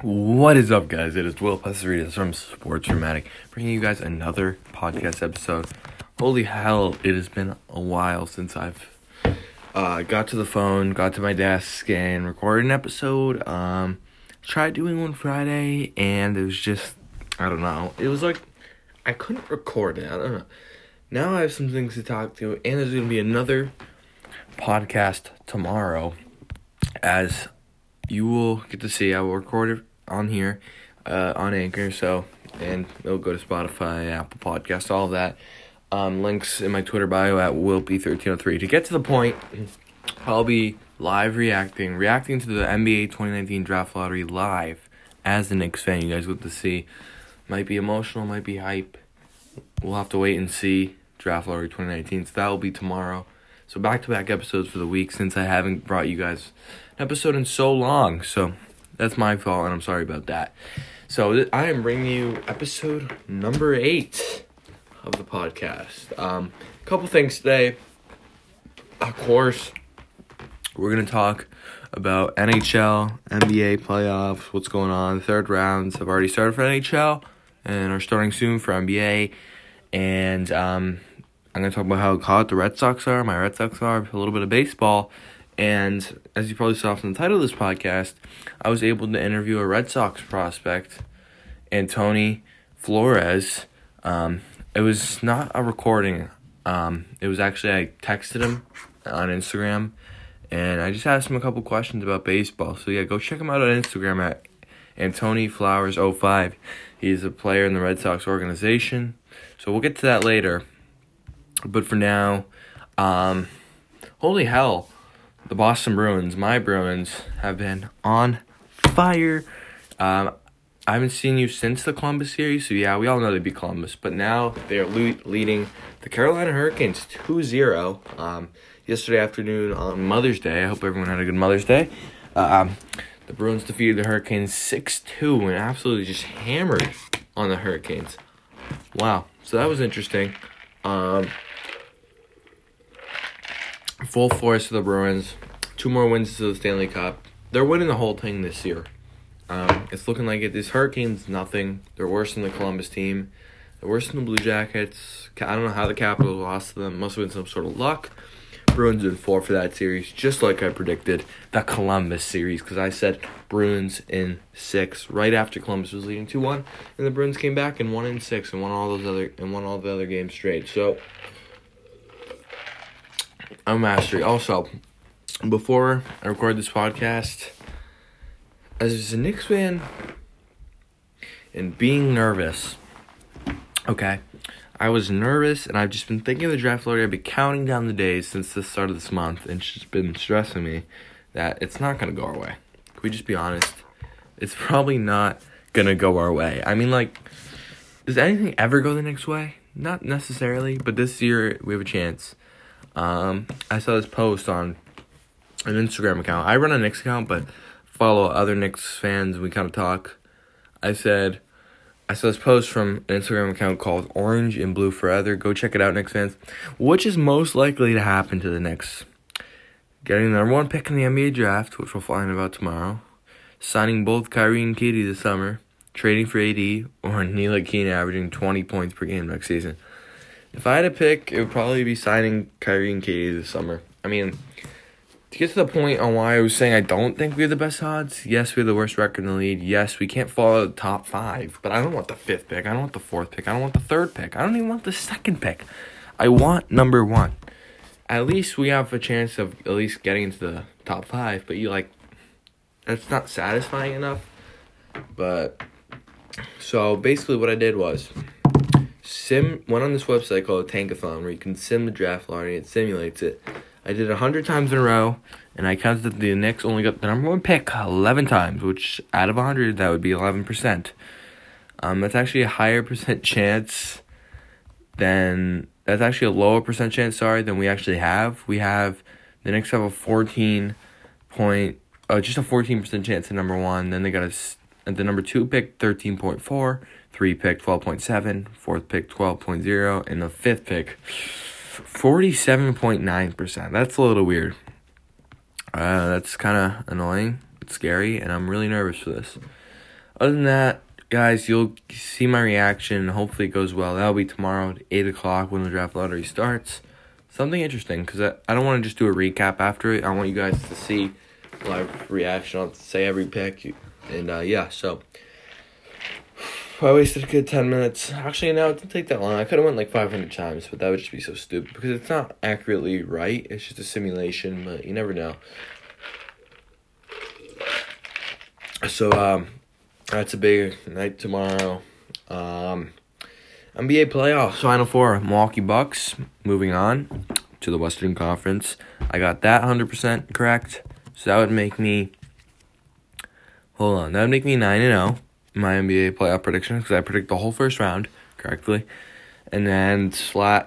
What is up, guys? It is Will Pasaritas from Sports Dramatic, bringing you guys another podcast episode. Holy hell, it has been a while since I've uh, got to the phone, got to my desk, and recorded an episode. Um, tried doing one Friday, and it was just, I don't know. It was like, I couldn't record it. I don't know. Now I have some things to talk to, and there's going to be another podcast tomorrow as you will get to see. I will record it on here, uh, on Anchor. So, and it'll go to Spotify, Apple Podcast, all of that. Um, links in my Twitter bio at willp1303. To get to the point, I'll be live reacting, reacting to the NBA 2019 Draft Lottery live as the Knicks fan. You guys get to see. Might be emotional, might be hype. We'll have to wait and see. Draft Lottery 2019. So that will be tomorrow. So back to back episodes for the week since I haven't brought you guys an episode in so long. So that's my fault, and I'm sorry about that. So th- I am bringing you episode number eight of the podcast. Um, a couple things today. Of course, we're gonna talk about NHL, NBA playoffs, what's going on. The third rounds have already started for NHL and are starting soon for NBA. And um, I'm gonna talk about how hot the Red Sox are. My Red Sox are a little bit of baseball. And as you probably saw from the title of this podcast, I was able to interview a Red Sox prospect, Antoni Flores. Um, it was not a recording. Um, it was actually I texted him on Instagram, and I just asked him a couple questions about baseball. So yeah, go check him out on Instagram at Antony Flowers 05. He's a player in the Red Sox organization. So we'll get to that later. But for now, um, holy hell the Boston Bruins, my Bruins, have been on fire. Um, I haven't seen you since the Columbus series, so yeah, we all know they beat Columbus, but now they are le- leading the Carolina Hurricanes 2 0. Um, yesterday afternoon on Mother's Day, I hope everyone had a good Mother's Day. Uh, um, the Bruins defeated the Hurricanes 6 2 and absolutely just hammered on the Hurricanes. Wow, so that was interesting. Um, full force of the Bruins. Two more wins to the Stanley Cup. They're winning the whole thing this year. Um, it's looking like it. These Hurricanes, nothing. They're worse than the Columbus team. They're worse than the Blue Jackets. I don't know how the Capitals lost to them. Must have been some sort of luck. Bruins in four for that series, just like I predicted. The Columbus series, because I said Bruins in six right after Columbus was leading two one, and the Bruins came back and won in six and won all those other and won all the other games straight. So I'm mastery. Also, before I record this podcast, as a Knicks fan and being nervous, okay, I was nervous and I've just been thinking of the draft lottery. I've been counting down the days since the start of this month and it's just been stressing me that it's not going to go our way. Can we just be honest? It's probably not going to go our way. I mean, like, does anything ever go the Knicks way? Not necessarily, but this year we have a chance. Um, I saw this post on an Instagram account. I run a Knicks account, but follow other Knicks fans. We kind of talk. I said, I saw this post from an Instagram account called Orange and Blue Forever. Go check it out, Knicks fans. Which is most likely to happen to the Knicks? Getting the number one pick in the NBA draft, which we'll find about tomorrow. Signing both Kyrie and KD this summer. Trading for AD or Ntilikina averaging 20 points per game next season. If I had to pick, it would probably be signing Kyrie and KD this summer. I mean, to get to the point on why I was saying I don't think we have the best odds, yes, we have the worst record in the league. Yes, we can't follow the top five, but I don't want the fifth pick. I don't want the fourth pick. I don't want the third pick. I don't even want the second pick. I want number one. At least we have a chance of at least getting into the top five, but you like, that's not satisfying enough. But, so basically what I did was, sim went on this website called Tankathon where you can sim the draft lottery. It simulates it. I did it hundred times in a row, and I counted that the Knicks only got the number one pick eleven times, which out of hundred that would be eleven percent. Um, that's actually a higher percent chance than that's actually a lower percent chance. Sorry, than we actually have. We have the Knicks have a fourteen point, uh, just a fourteen percent chance at number one. Then they got a at the number two pick thirteen point four three pick 12.7, fourth pick 12.0, and the fifth pick 47.9%. That's a little weird. Uh, that's kind of annoying. It's scary, and I'm really nervous for this. Other than that, guys, you'll see my reaction. Hopefully, it goes well. That'll be tomorrow at 8 o'clock when the draft lottery starts. Something interesting because I, I don't want to just do a recap after it. I want you guys to see live reaction. I'll say every pick. And uh, yeah, so I wasted a good 10 minutes. Actually, no, it didn't take that long. I could have went like 500 times, but that would just be so stupid because it's not accurately right. It's just a simulation, but you never know. So, um, that's a big night tomorrow. Um, NBA playoffs, Final Four, Milwaukee Bucks. Moving on to the Western Conference. I got that 100% correct. So that would make me. Hold on. That would make me 9 and 0. My NBA playoff prediction because I predict the whole first round correctly. And then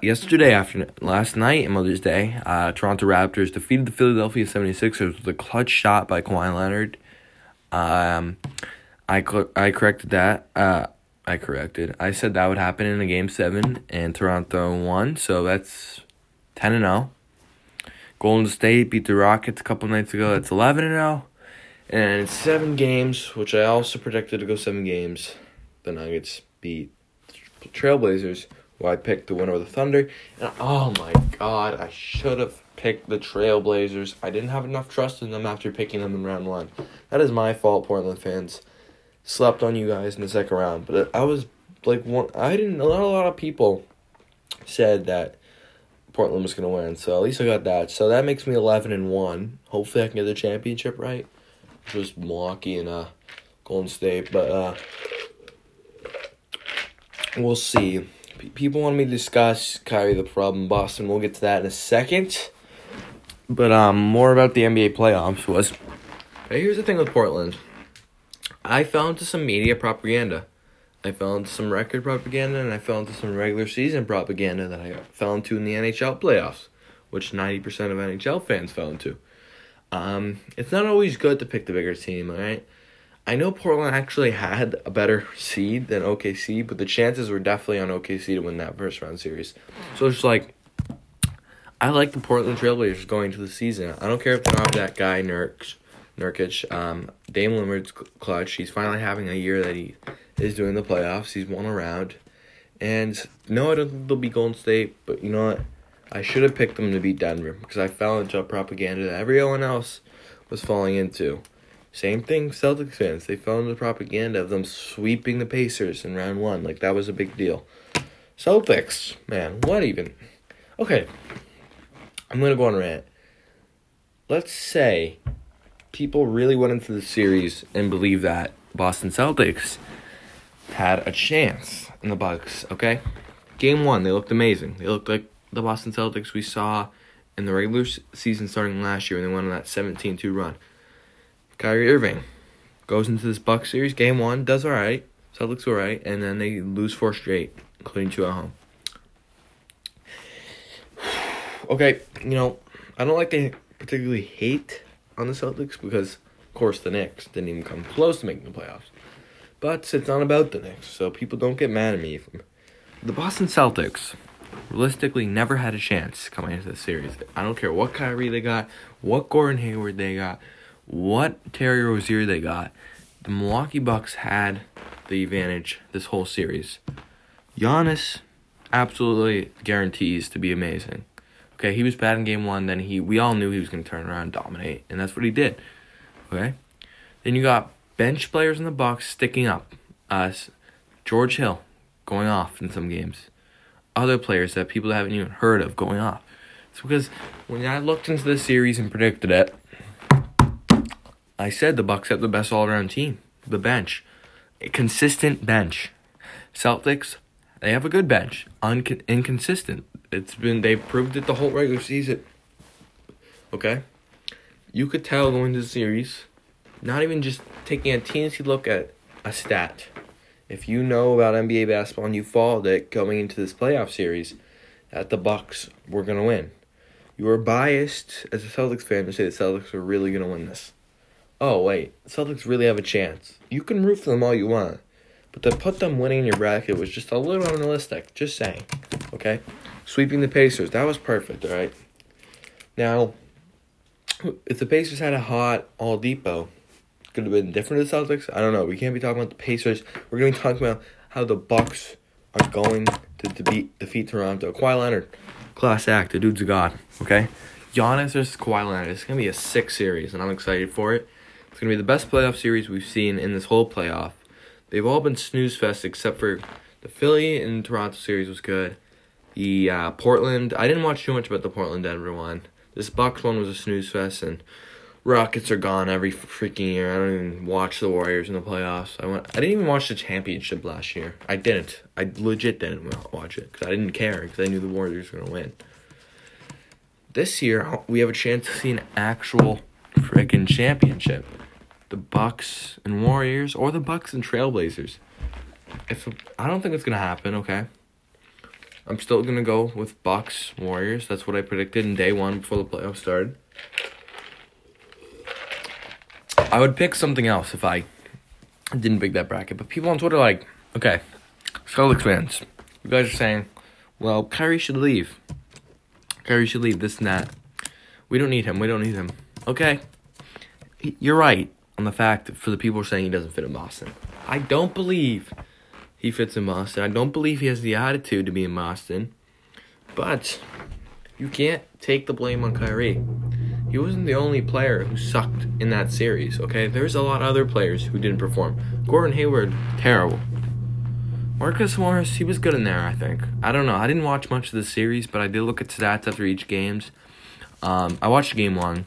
yesterday afternoon, last night, Mother's Day, uh, Toronto Raptors defeated the Philadelphia 76ers with a clutch shot by Kawhi Leonard. Um, I, I corrected that. Uh, I corrected. I said that would happen in a game seven, and Toronto won, so that's 10 and 0. Golden State beat the Rockets a couple nights ago. That's 11 and 0. And seven games, which I also predicted to go seven games, the Nuggets beat Trailblazers, who I picked to win over the Thunder. And oh my god, I should have picked the Trailblazers. I didn't have enough trust in them after picking them in round one. That is my fault, Portland fans slept on you guys in the second round. But I was like one. I didn't. Not a lot of people said that Portland was gonna win. So at least I got that. So that makes me eleven and one. Hopefully I can get the championship right. Was Milwaukee and uh, Golden State, but uh, we'll see. P- people want me to discuss Kyrie the problem Boston. We'll get to that in a second. But um, more about the NBA playoffs was. Hey, here's the thing with Portland. I fell into some media propaganda. I fell into some record propaganda and I fell into some regular season propaganda that I fell into in the NHL playoffs, which 90% of NHL fans fell into. Um, it's not always good to pick the bigger team, alright? I know Portland actually had a better seed than OKC, but the chances were definitely on OKC to win that first round series. So it's like, I like the Portland Trailblazers going to the season. I don't care if they don't have that guy Nurks Nurkic. Um, Dame Lillard's clutch. He's finally having a year that he is doing the playoffs. He's won around. And no, I don't think they'll be Golden State, but you know what? I should have picked them to beat Denver because I fell into propaganda that everyone else was falling into. Same thing, Celtics fans. They fell into propaganda of them sweeping the Pacers in round one. Like, that was a big deal. Celtics, man, what even? Okay, I'm going to go on a rant. Let's say people really went into the series and believed that Boston Celtics had a chance in the Bucks. Okay, game one they looked amazing. They looked like the Boston Celtics we saw in the regular season starting last year when they went on that 17-2 run. Kyrie Irving goes into this Bucks series. Game one does all right. Celtics all right, and then they lose four straight, including two at home. okay, you know I don't like to particularly hate on the Celtics because, of course, the Knicks didn't even come close to making the playoffs. But it's not about the Knicks, so people don't get mad at me. The Boston Celtics realistically never had a chance coming into the series. I don't care what Kyrie they got, what Gordon Hayward they got, what Terry Rozier they got. The Milwaukee Bucks had the advantage this whole series. Giannis absolutely guarantees to be amazing. Okay, he was bad in game one. Then he, we all knew he was going to turn around and dominate, and that's what he did. Okay, then you got bench players in the Bucks sticking up. Uh, George Hill going off in some games. Other players that people haven't even heard of going off. It's because when I looked into the series and predicted it, I said the Bucks have the best all-around team. The bench, a consistent bench. Celtics, they have a good bench, un- inconsistent. It's been they proved it the whole regular season. Okay, you could tell going to the series, not even just taking a teensy look at a stat. If you know about NBA basketball and you followed it going into this playoff series, that the Bucks were gonna win. You are biased as a Celtics fan to say the Celtics are really gonna win this. Oh wait, Celtics really have a chance. You can root for them all you want, but to put them winning in your bracket was just a little unrealistic. Just saying, okay? Sweeping the Pacers, that was perfect, all right? Now, if the Pacers had a hot Oladipo, could have been different to the Celtics. I don't know. We can't be talking about the Pacers. We're going to be talking about how the Bucks are going to, beat, defeat Toronto. Kawhi Leonard, class act. The dude's a god. Okay, Giannis versus Kawhi Leonard. It's going to be a sick series, and I'm excited for it. It's going to be the best playoff series we've seen in this whole playoff. They've all been snooze fest except for the Philly and Toronto series was good. The uh, Portland, I didn't watch too much about the Portland Denver one. This Bucks one was a snooze fest, and Rockets are gone every freaking year. I don't even watch the Warriors in the playoffs. I went. I didn't even watch the championship last year. I didn't. I legit didn't watch it because I didn't care because I knew the Warriors were gonna win. This year we have a chance to see an actual freaking championship. The Bucks and Warriors, or the Bucks and Trailblazers. If I don't think it's gonna happen, okay. I'm still gonna go with Bucks Warriors. That's what I predicted in day one before the playoffs started. I would pick something else if I didn't pick that bracket. But people on Twitter are like, okay, Celtics fans, you guys are saying, well, Kyrie should leave. Kyrie should leave, this and that. We don't need him. We don't need him. Okay. You're right on the fact for the people saying he doesn't fit in Boston. I don't believe he fits in Boston. I don't believe he has the attitude to be in Boston. But you can't take the blame on Kyrie he wasn't the only player who sucked in that series, okay? There's a lot of other players who didn't perform. Gordon Hayward, terrible. Marcus Morris, he was good in there, I think. I don't know. I didn't watch much of the series, but I did look at stats after each games. Um, I watched game one,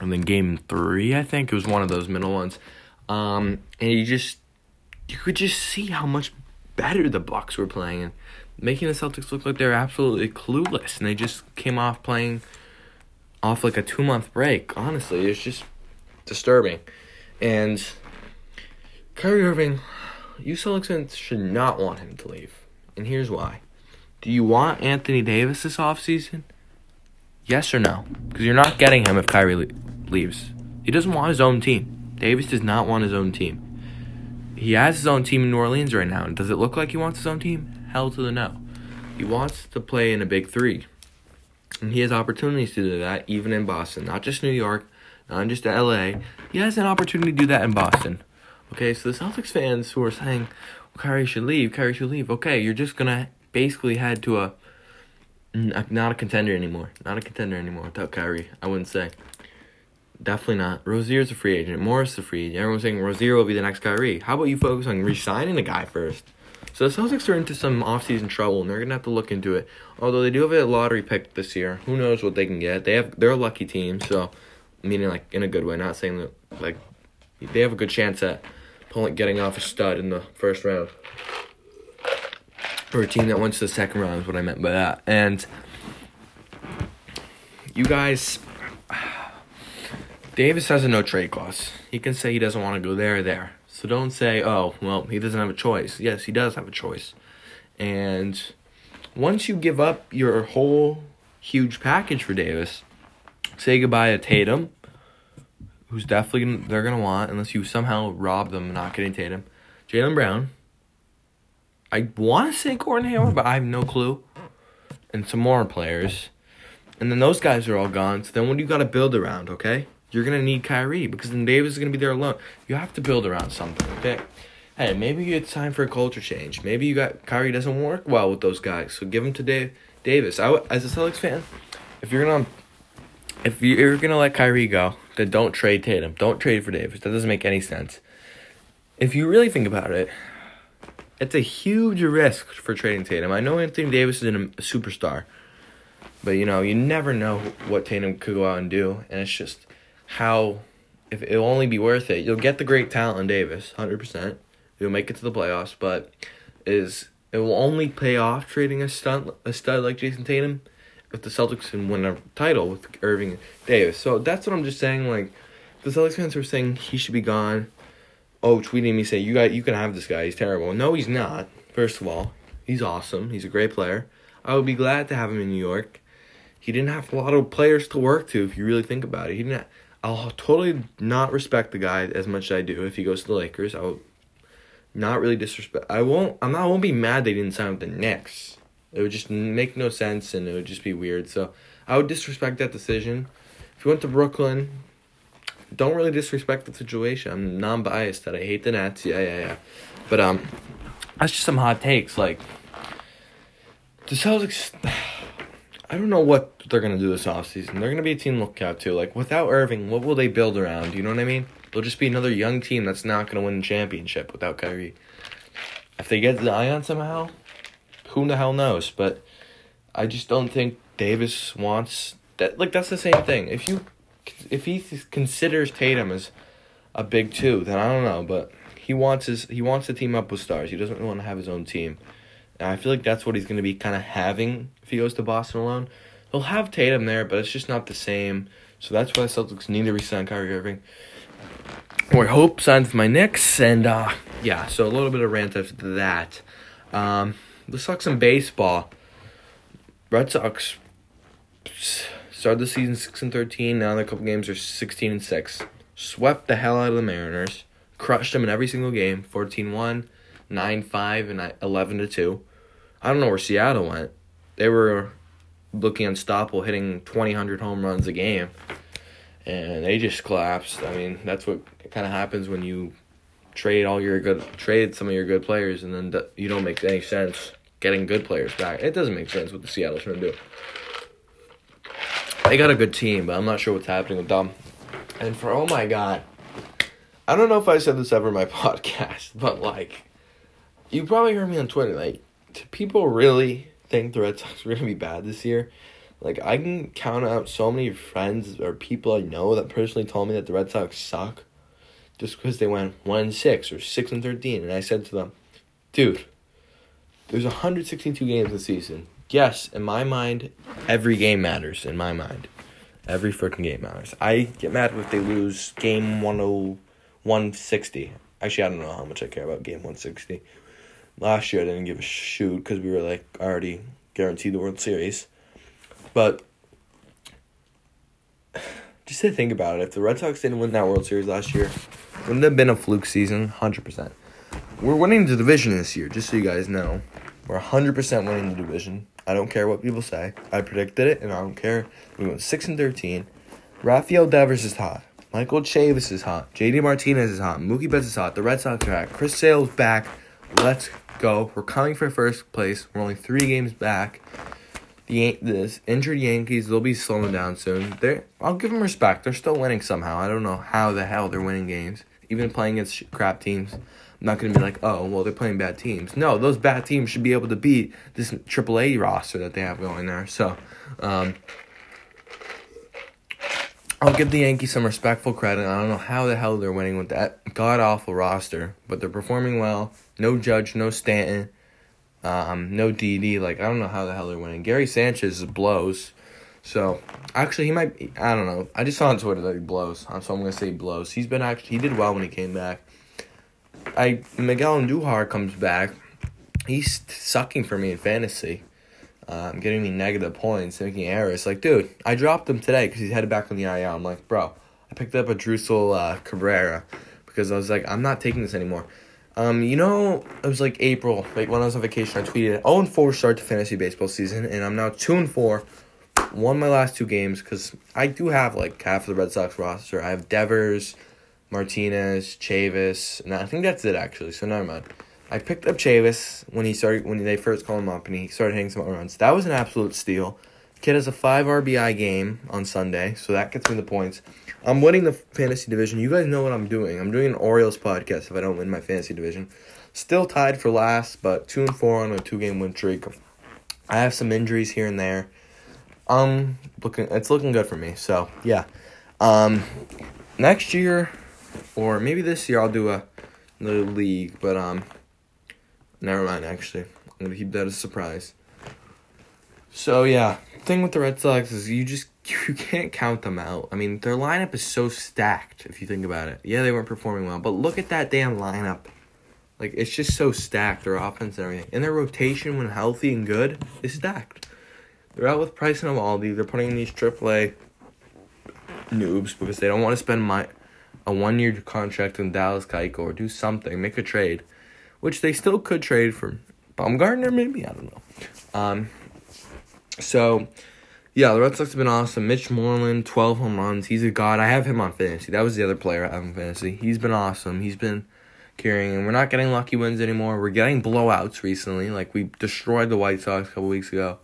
and then game three, I think it was one of those middle ones. Um, and you just you could just see how much better the Bucks were playing, and making the Celtics look like they're absolutely clueless, and they just came off playing off like a two month break. Honestly, it's just disturbing. And Kyrie Irving, you Celtics should not want him to leave. And here's why. Do you want Anthony Davis this offseason? Yes or no? Because you're not getting him if Kyrie le- leaves. He doesn't want his own team. Davis does not want his own team. He has his own team in New Orleans right now. And does it look like he wants his own team? Hell to the no. He wants to play in a big three. And he has opportunities to do that even in Boston, not just New York, not just LA. He has an opportunity to do that in Boston. Okay, so the Celtics fans who are saying, well, Kyrie should leave, Kyrie should leave. Okay, you're just to basically head to a not a contender anymore. Not a contender anymore without Kyrie, I wouldn't say. Definitely not. Rozier's a free agent. Morris is a free agent. Everyone's saying Rozier will be the next Kyrie. How about you focus on re-signing the guy first? So the Celtics are into some offseason trouble, and they're gonna have to look into it. Although they do have a lottery pick this year, who knows what they can get? They have they're a lucky team, so meaning like in a good way, not saying that like they have a good chance at pulling getting off a stud in the first round. for a team that went to the second round is what I meant by that. And you guys Davis has a no trade clause. He can say he doesn't want to go there or there. So don't say, oh, well, he doesn't have a choice. Yes, he does have a choice. And once you give up your whole huge package for Davis, say goodbye to Tatum, who's definitely gonna, they're going to want, unless you somehow rob them not getting Tatum. Jaylen Brown. I want to say Gordon Hayward, but I have no clue. And some more players. And then those guys are all gone. So then what do you got to build around, okay? You're gonna need Kyrie because then Davis is gonna be there alone. You have to build around something, okay? Hey, maybe it's time for a culture change. Maybe you got Kyrie doesn't work well with those guys, so give him to Dave Davis. I, as a Celtics fan, if you're gonna if you're gonna let Kyrie go, then don't trade Tatum. Don't trade for Davis. That doesn't make any sense. If you really think about it, it's a huge risk for trading Tatum. I know Anthony Davis is a superstar, but you know you never know what Tatum could go out and do, and it's just how if it'll only be worth it. You'll get the great talent in Davis, hundred percent. You'll make it to the playoffs, but is it will only pay off trading a stud a stud like Jayson Tatum if the Celtics can win a title with Irving and Davis. So that's what I'm just saying. Like the Celtics fans are saying he should be gone. Oh, tweeting me saying you got you can have this guy. He's terrible. No, he's not. First of all, he's awesome. He's a great player. I would be glad to have him in New York. He didn't have a lot of players to work to if you really think about it. He didn't. Have, I'll totally not respect the guy as much as I do if he goes to the Lakers. I will not really disrespect. I won't. I'm not. I won't be mad they didn't sign with the Knicks. It would just make no sense and it would just be weird. So I would disrespect that decision. If he went to Brooklyn, don't really disrespect the situation. I'm non-biased that I hate the Nets. Yeah, yeah, yeah. But um, that's just some hot takes. Like the Celtics, I don't know what they're gonna do this offseason. They're gonna be a team to look out to. Like without Irving, what will they build around? You know what I mean? They'll just be another young team that's not gonna win a championship without Kyrie. If they get Zion somehow, who the hell knows? But I just don't think Davis wants that. Like that's the same thing. If you if he considers Tatum as a big two, then I don't know. But he wants his he wants to team up with stars. He doesn't want to have his own team. And I feel like that's what he's going to be kind of having if he goes to Boston alone. He'll have Tatum there, but it's just not the same. So that's why Celtics need to resign Kyrie Irving. Or hope signs my Knicks, and uh, yeah. So a little bit of rant after that. Um, let's talk some baseball. Red Sox started the season six and thirteen. Now the couple games are sixteen and six. Swept the hell out of the Mariners. Crushed them in every single game. 14-1, 9-5, and 11 to two. I don't know where Seattle went. They were looking unstoppable, hitting 2,000 home runs a game, and they just collapsed. I mean, that's what kind of happens when you trade all your good trade some of your good players, and then you don't make any sense getting good players back. It doesn't make sense what the Seattle's trying to do. They got a good team, but I'm not sure what's happening with them. And for oh my god, I don't know if I said this ever in my podcast, but like, you probably heard me on Twitter. Like, do people really think the Red Sox are gonna be bad this year? Like, I can count out so many friends or people I know that personally told me that the Red Sox suck, just because they went one six or six and thirteen, and I said to them, dude, there's 162 games this season. Yes, in my mind, every game matters. In my mind, every freaking game matters. I get mad if they lose game 160. Actually, I don't know how much I care about game 160. Last year, I didn't give a shoot because we were like already guaranteed the World Series. But just to think about it, if the Red Sox didn't win that World Series last year, wouldn't have been a fluke season. Hundred percent. We're winning the division this year, just so you guys know. We're 100% winning the division. I don't care what people say. I predicted it, and I don't care. We went 6 and 13. Rafael Devers is hot. Michael Chavis is hot. JD Martinez is hot. Mookie Betts is hot. The Red Sox are hot. Chris Sale's back. Let's go. We're coming for first place. We're only three games back. The this injured Yankees, they'll be slowing down soon. They I'll give them respect. They're still winning somehow. I don't know how the hell they're winning games, even playing against crap teams. I'm not to be like, oh, well, they're playing bad teams. No, those bad teams should be able to beat this AAA roster that they have going there. So, um, I'll give the Yankees some respectful credit. I don't know how the hell they're winning with that god awful roster, but they're performing well. No Judge, no Stanton, um, no DD. Like I don't know how the hell they're winning. Gary Sanchez blows. So actually, he might. Be, I don't know. I just saw on Twitter that he blows, so I'm gonna say he blows. He's been actually he did well when he came back. I Miguel Andujar comes back. He's sucking for me in fantasy. Um, getting me negative points, making errors. Like, dude, I dropped him today because he's headed back on the IL. I'm like, bro, I picked up a Drusel uh, Cabrera because I was like, I'm not taking this anymore. Um, you know, it was like April, like when I was on vacation, I tweeted 0 and 4 start to fantasy baseball season, and I'm now 2 and 4. Won my last two games because I do have like half of the Red Sox roster. I have Devers, Martinez, Chavis, and I think that's it actually. So never mind. I picked up Chavis when he started when they first called him up and he started hitting some runs. That was an absolute steal. Kid has a five RBI game on Sunday, so that gets me the points. I'm winning the fantasy division. You guys know what I'm doing. I'm doing an Orioles podcast if I don't win my fantasy division. Still tied for last, but two and four on a two game win streak. I have some injuries here and there. Um, looking it's looking good for me. So yeah. Um, next year or maybe this year I'll do a little league, but um, never mind. Actually, I'm gonna keep that as a surprise. So yeah, thing with the Red Sox is you just you can't count them out. I mean, their lineup is so stacked if you think about it. Yeah, they weren't performing well, but look at that damn lineup. Like it's just so stacked. Their offense and everything, and their rotation when healthy and good is stacked. They're out with Price and Eovaldi. They're putting in these AAA noobs because they don't want to spend my a one year contract in Dallas Keuchel or do something, make a trade, which they still could trade for Bumgarner maybe I don't know. Um, so yeah, the Red Sox have been awesome. Mitch Moreland, 12 home runs. He's a god. I have him on fantasy. That was the other player I have on fantasy. He's been awesome. He's been carrying, and we're not getting lucky wins anymore. We're getting blowouts recently. Like, we destroyed the White Sox a couple weeks ago.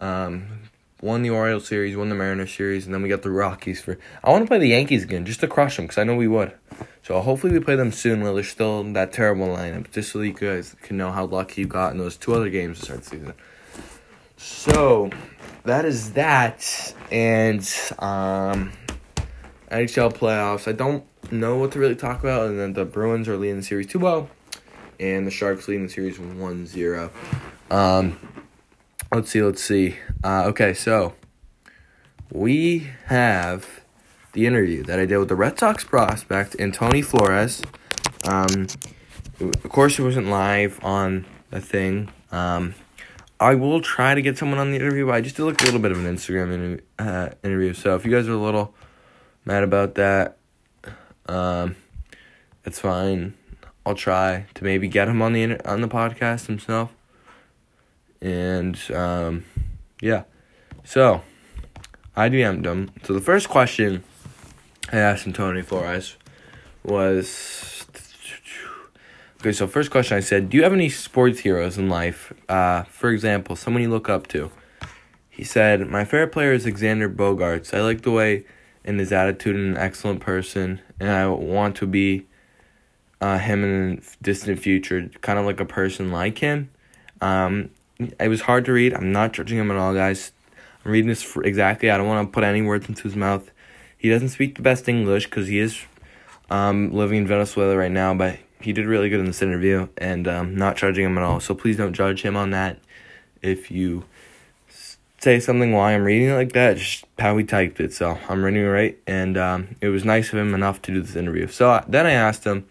Um, won the Orioles series, won the Mariners series, and then we got the Rockies for. I want to play the Yankees again just to crush them because I know we would. So hopefully we play them soon while they're still in that terrible lineup, just so you guys can know how lucky you got in those two other games to start the season. So that is that, and um, NHL playoffs. I don't know what to really talk about, and then the Bruins are leading the series 2 0, and the Sharks leading the series 1 0. Um, let's see, let's see. Uh, okay, so we have the interview that I did with the Red Sox prospect Antoni Flores. Um, of course, it wasn't live on the thing. Um, I will try to get someone on the interview, but I just did like a little bit of an Instagram interview, uh, interview. So if you guys are a little mad about that, um, it's fine. I'll try to maybe get him on the on the podcast himself. And um, yeah, so I DM'd him. So the first question I asked him, Tony Flores, was okay. So first question I said, "Do you have any sports heroes in life? Uh, for example, someone you look up to?" He said, "My favorite player is Xander Bogaerts. I like the way and his attitude, and an excellent person, and I want to be." Uh, him in the distant future, kind of like a person like him. Um, it was hard to read. I'm not judging him at all, guys. I'm reading this exactly. I don't want to put any words into his mouth. He doesn't speak the best English because he is um, living in Venezuela right now, but he did really good in this interview, and um, not judging him at all. So please don't judge him on that. If you say something while I'm reading it like that, just how he typed it. So I'm reading it right, and um, it was nice of him enough to do this interview. So then I asked him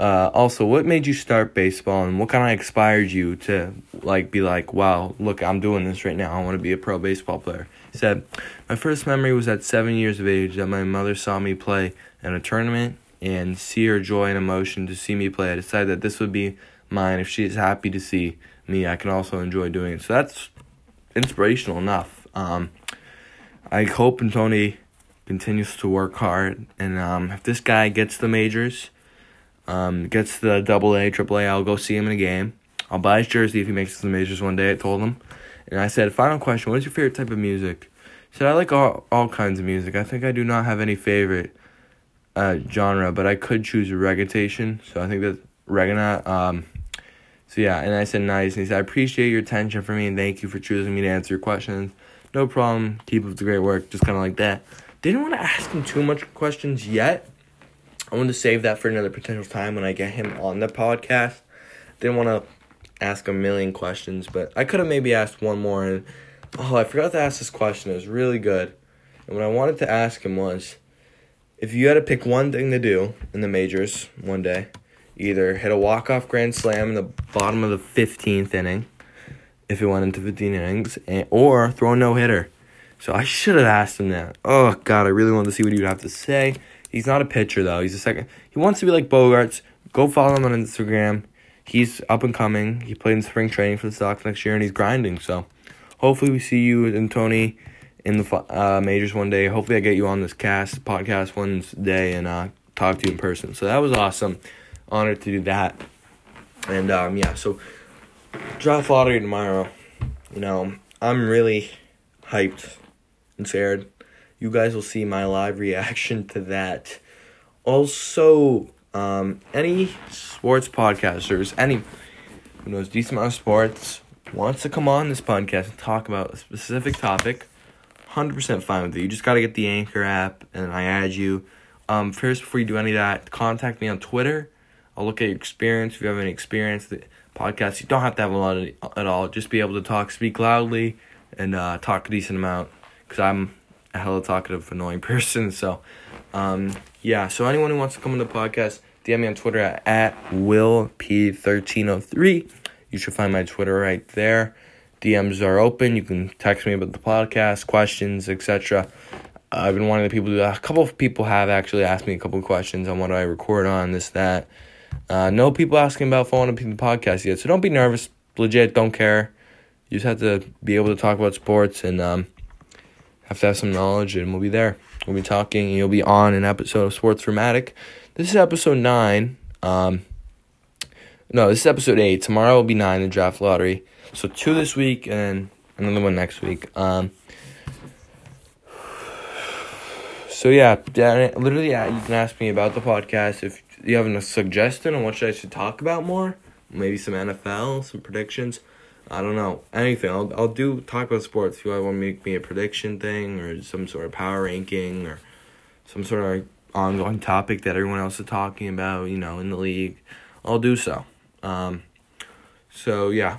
uh, also, what made you start baseball, and what kind of inspired you to like be like, wow, look, I'm doing this right now. I want to be a pro baseball player. He said, my first memory was at seven years of age that my mother saw me play in a tournament and see her joy and emotion to see me play. I decided that this would be mine. If she is happy to see me, I can also enjoy doing it. So that's inspirational enough. Um, I hope Tony continues to work hard, and um, if this guy gets the majors um, gets the double A, triple A, I'll go see him in a game. I'll buy his jersey if he makes the majors one day, I told him. And I said, final question, what is your favorite type of music? He said, I like all, all kinds of music. I think I do not have any favorite uh, genre, but I could choose reggaeton. So I think that reggaeton. Um, so yeah, and I said, nice. And he said, I appreciate your attention for me and thank you for choosing me to answer your questions. No problem. Keep up the great work. Just kind of like that. Didn't want to ask him too much questions yet I want to save that for another potential time when I get him on the podcast. Didn't want to ask a million questions, but I could have maybe asked one more. And oh, I forgot to ask this question. It was really good. And what I wanted to ask him was, if you had to pick one thing to do in the majors one day, either hit a walk off grand slam in the bottom of the fifteenth inning, if it went into fifteen innings, and, or throw a no hitter. So I should have asked him that. Oh God, I really wanted to see what he would have to say. He's not a pitcher though. He's a second. He wants to be like Bogaerts. Go follow him on Instagram. He's up and coming. He played in spring training for the Sox next year, and he's grinding. So, hopefully, we see you and Tony in the uh, majors one day. Hopefully, I get you on this cast podcast one day and uh, talk to you in person. So that was awesome. Honored to do that. And um, yeah, so draft lottery tomorrow. You know, I'm really hyped and scared you guys will see my live reaction to that. Also, um, any sports podcasters, any who knows decent amount of sports, wants to come on this podcast and talk about a specific topic, 100% fine with you. You just got to get the Anchor app, and I add you. Um, first, before you do any of that, contact me on Twitter. I'll look at your experience. If you have any experience, the podcast, you don't have to have a lot of, at all. Just be able to talk, speak loudly, and uh, talk a decent amount. Because I'm a hella talkative, annoying person. So, um, yeah. So anyone who wants to come on the podcast, DM me on Twitter at, at willp1303. You should find my Twitter right there. DMs are open. You can text me about the podcast, questions, etc. I've been wanting the people to do that. A couple of people have actually asked me a couple of questions on what I record on, this, that. Uh, no people asking about following up the podcast yet, so don't be nervous. Legit, don't care. You just have to be able to talk about sports and um, have to have some knowledge, and we'll be there. We'll be talking, and you'll be on an episode of Sports Dramatic. This is episode nine. Um, no, this is episode eight. Tomorrow will be nine, the draft lottery. So two this week and another one next week. Um, so yeah, literally, yeah, you can ask me about the podcast if you have a suggestion on what I should talk about more. Maybe some NFL, some predictions. I don't know anything. I'll I'll do talk about sports. If you want to make me a prediction thing or some sort of power ranking or some sort of ongoing topic that everyone else is talking about, you know, in the league, I'll do so. Um, so yeah,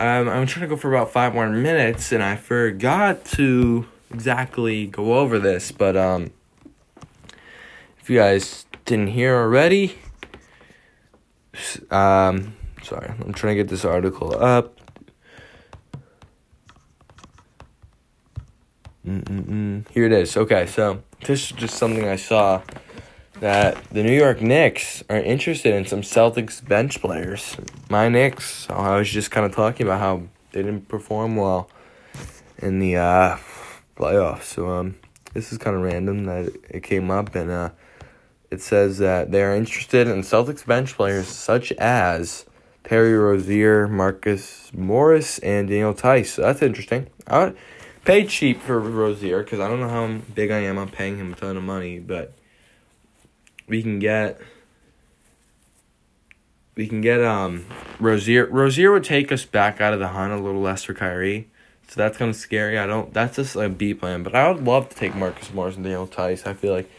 um, I'm trying to go for about five more minutes, and I forgot to exactly go over this, but um, if you guys didn't hear already, um, sorry, I'm trying to get this article up. Mm-mm-mm. Here it is. Okay, so this is just something I saw that the New York Knicks are interested in some Celtics bench players. My Knicks, I was just kind of talking about how they didn't perform well in the uh, playoffs. So um, this is kind of random that it came up, and uh, it says that they are interested in Celtics bench players such as Terry Rozier, Marcus Morris, and Daniel Theis. So that's interesting. I would pay cheap for Rozier because I don't know how big I am. I'm paying him a ton of money, but we can get we can get um Rozier. Rozier would take us back out of the hunt a little less for Kyrie. So that's kind of scary. I don't. That's just a B plan. But I would love to take Marcus Morris and Daniel Theis. I feel like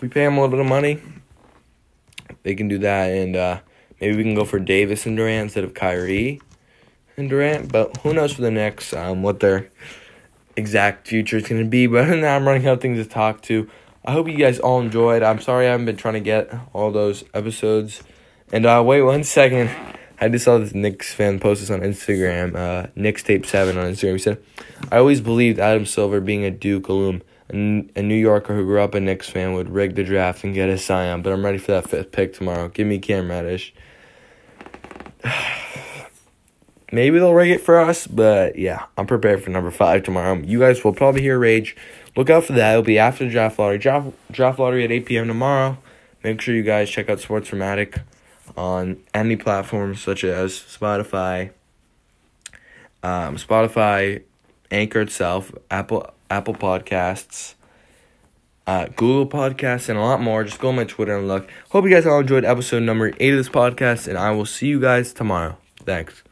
we pay him a little bit of money. They can do that, and uh, maybe we can go for Davis and Durant instead of Kyrie and Durant. But who knows for the Knicks um, what their exact future is going to be. But now I'm running out of things to talk to. I hope you guys all enjoyed. I'm sorry I haven't been trying to get all those episodes. And uh, wait one second. I just saw this Knicks fan post this on Instagram. Uh, Knicks Tape 7 on Instagram. He said, I always believed Adam Silver, being a Duke alum, a, a New Yorker who grew up a Knicks fan, would rig the draft and get a Zion. But I'm ready for that fifth pick tomorrow. Give me Cam Reddish. Maybe they'll rig it for us, but yeah, I'm prepared for number five tomorrow. You guys will probably hear Rage. Look out for that. It'll be after the draft lottery. Draft, draft lottery at 8 p.m. tomorrow. Make sure you guys check out Sports Dramatic on any platform such as Spotify, um, Spotify, Anchor itself, Apple Apple Podcasts, uh, Google Podcasts, and a lot more. Just go on my Twitter and look. Hope you guys all enjoyed episode number eight of this podcast, and I will see you guys tomorrow. Thanks.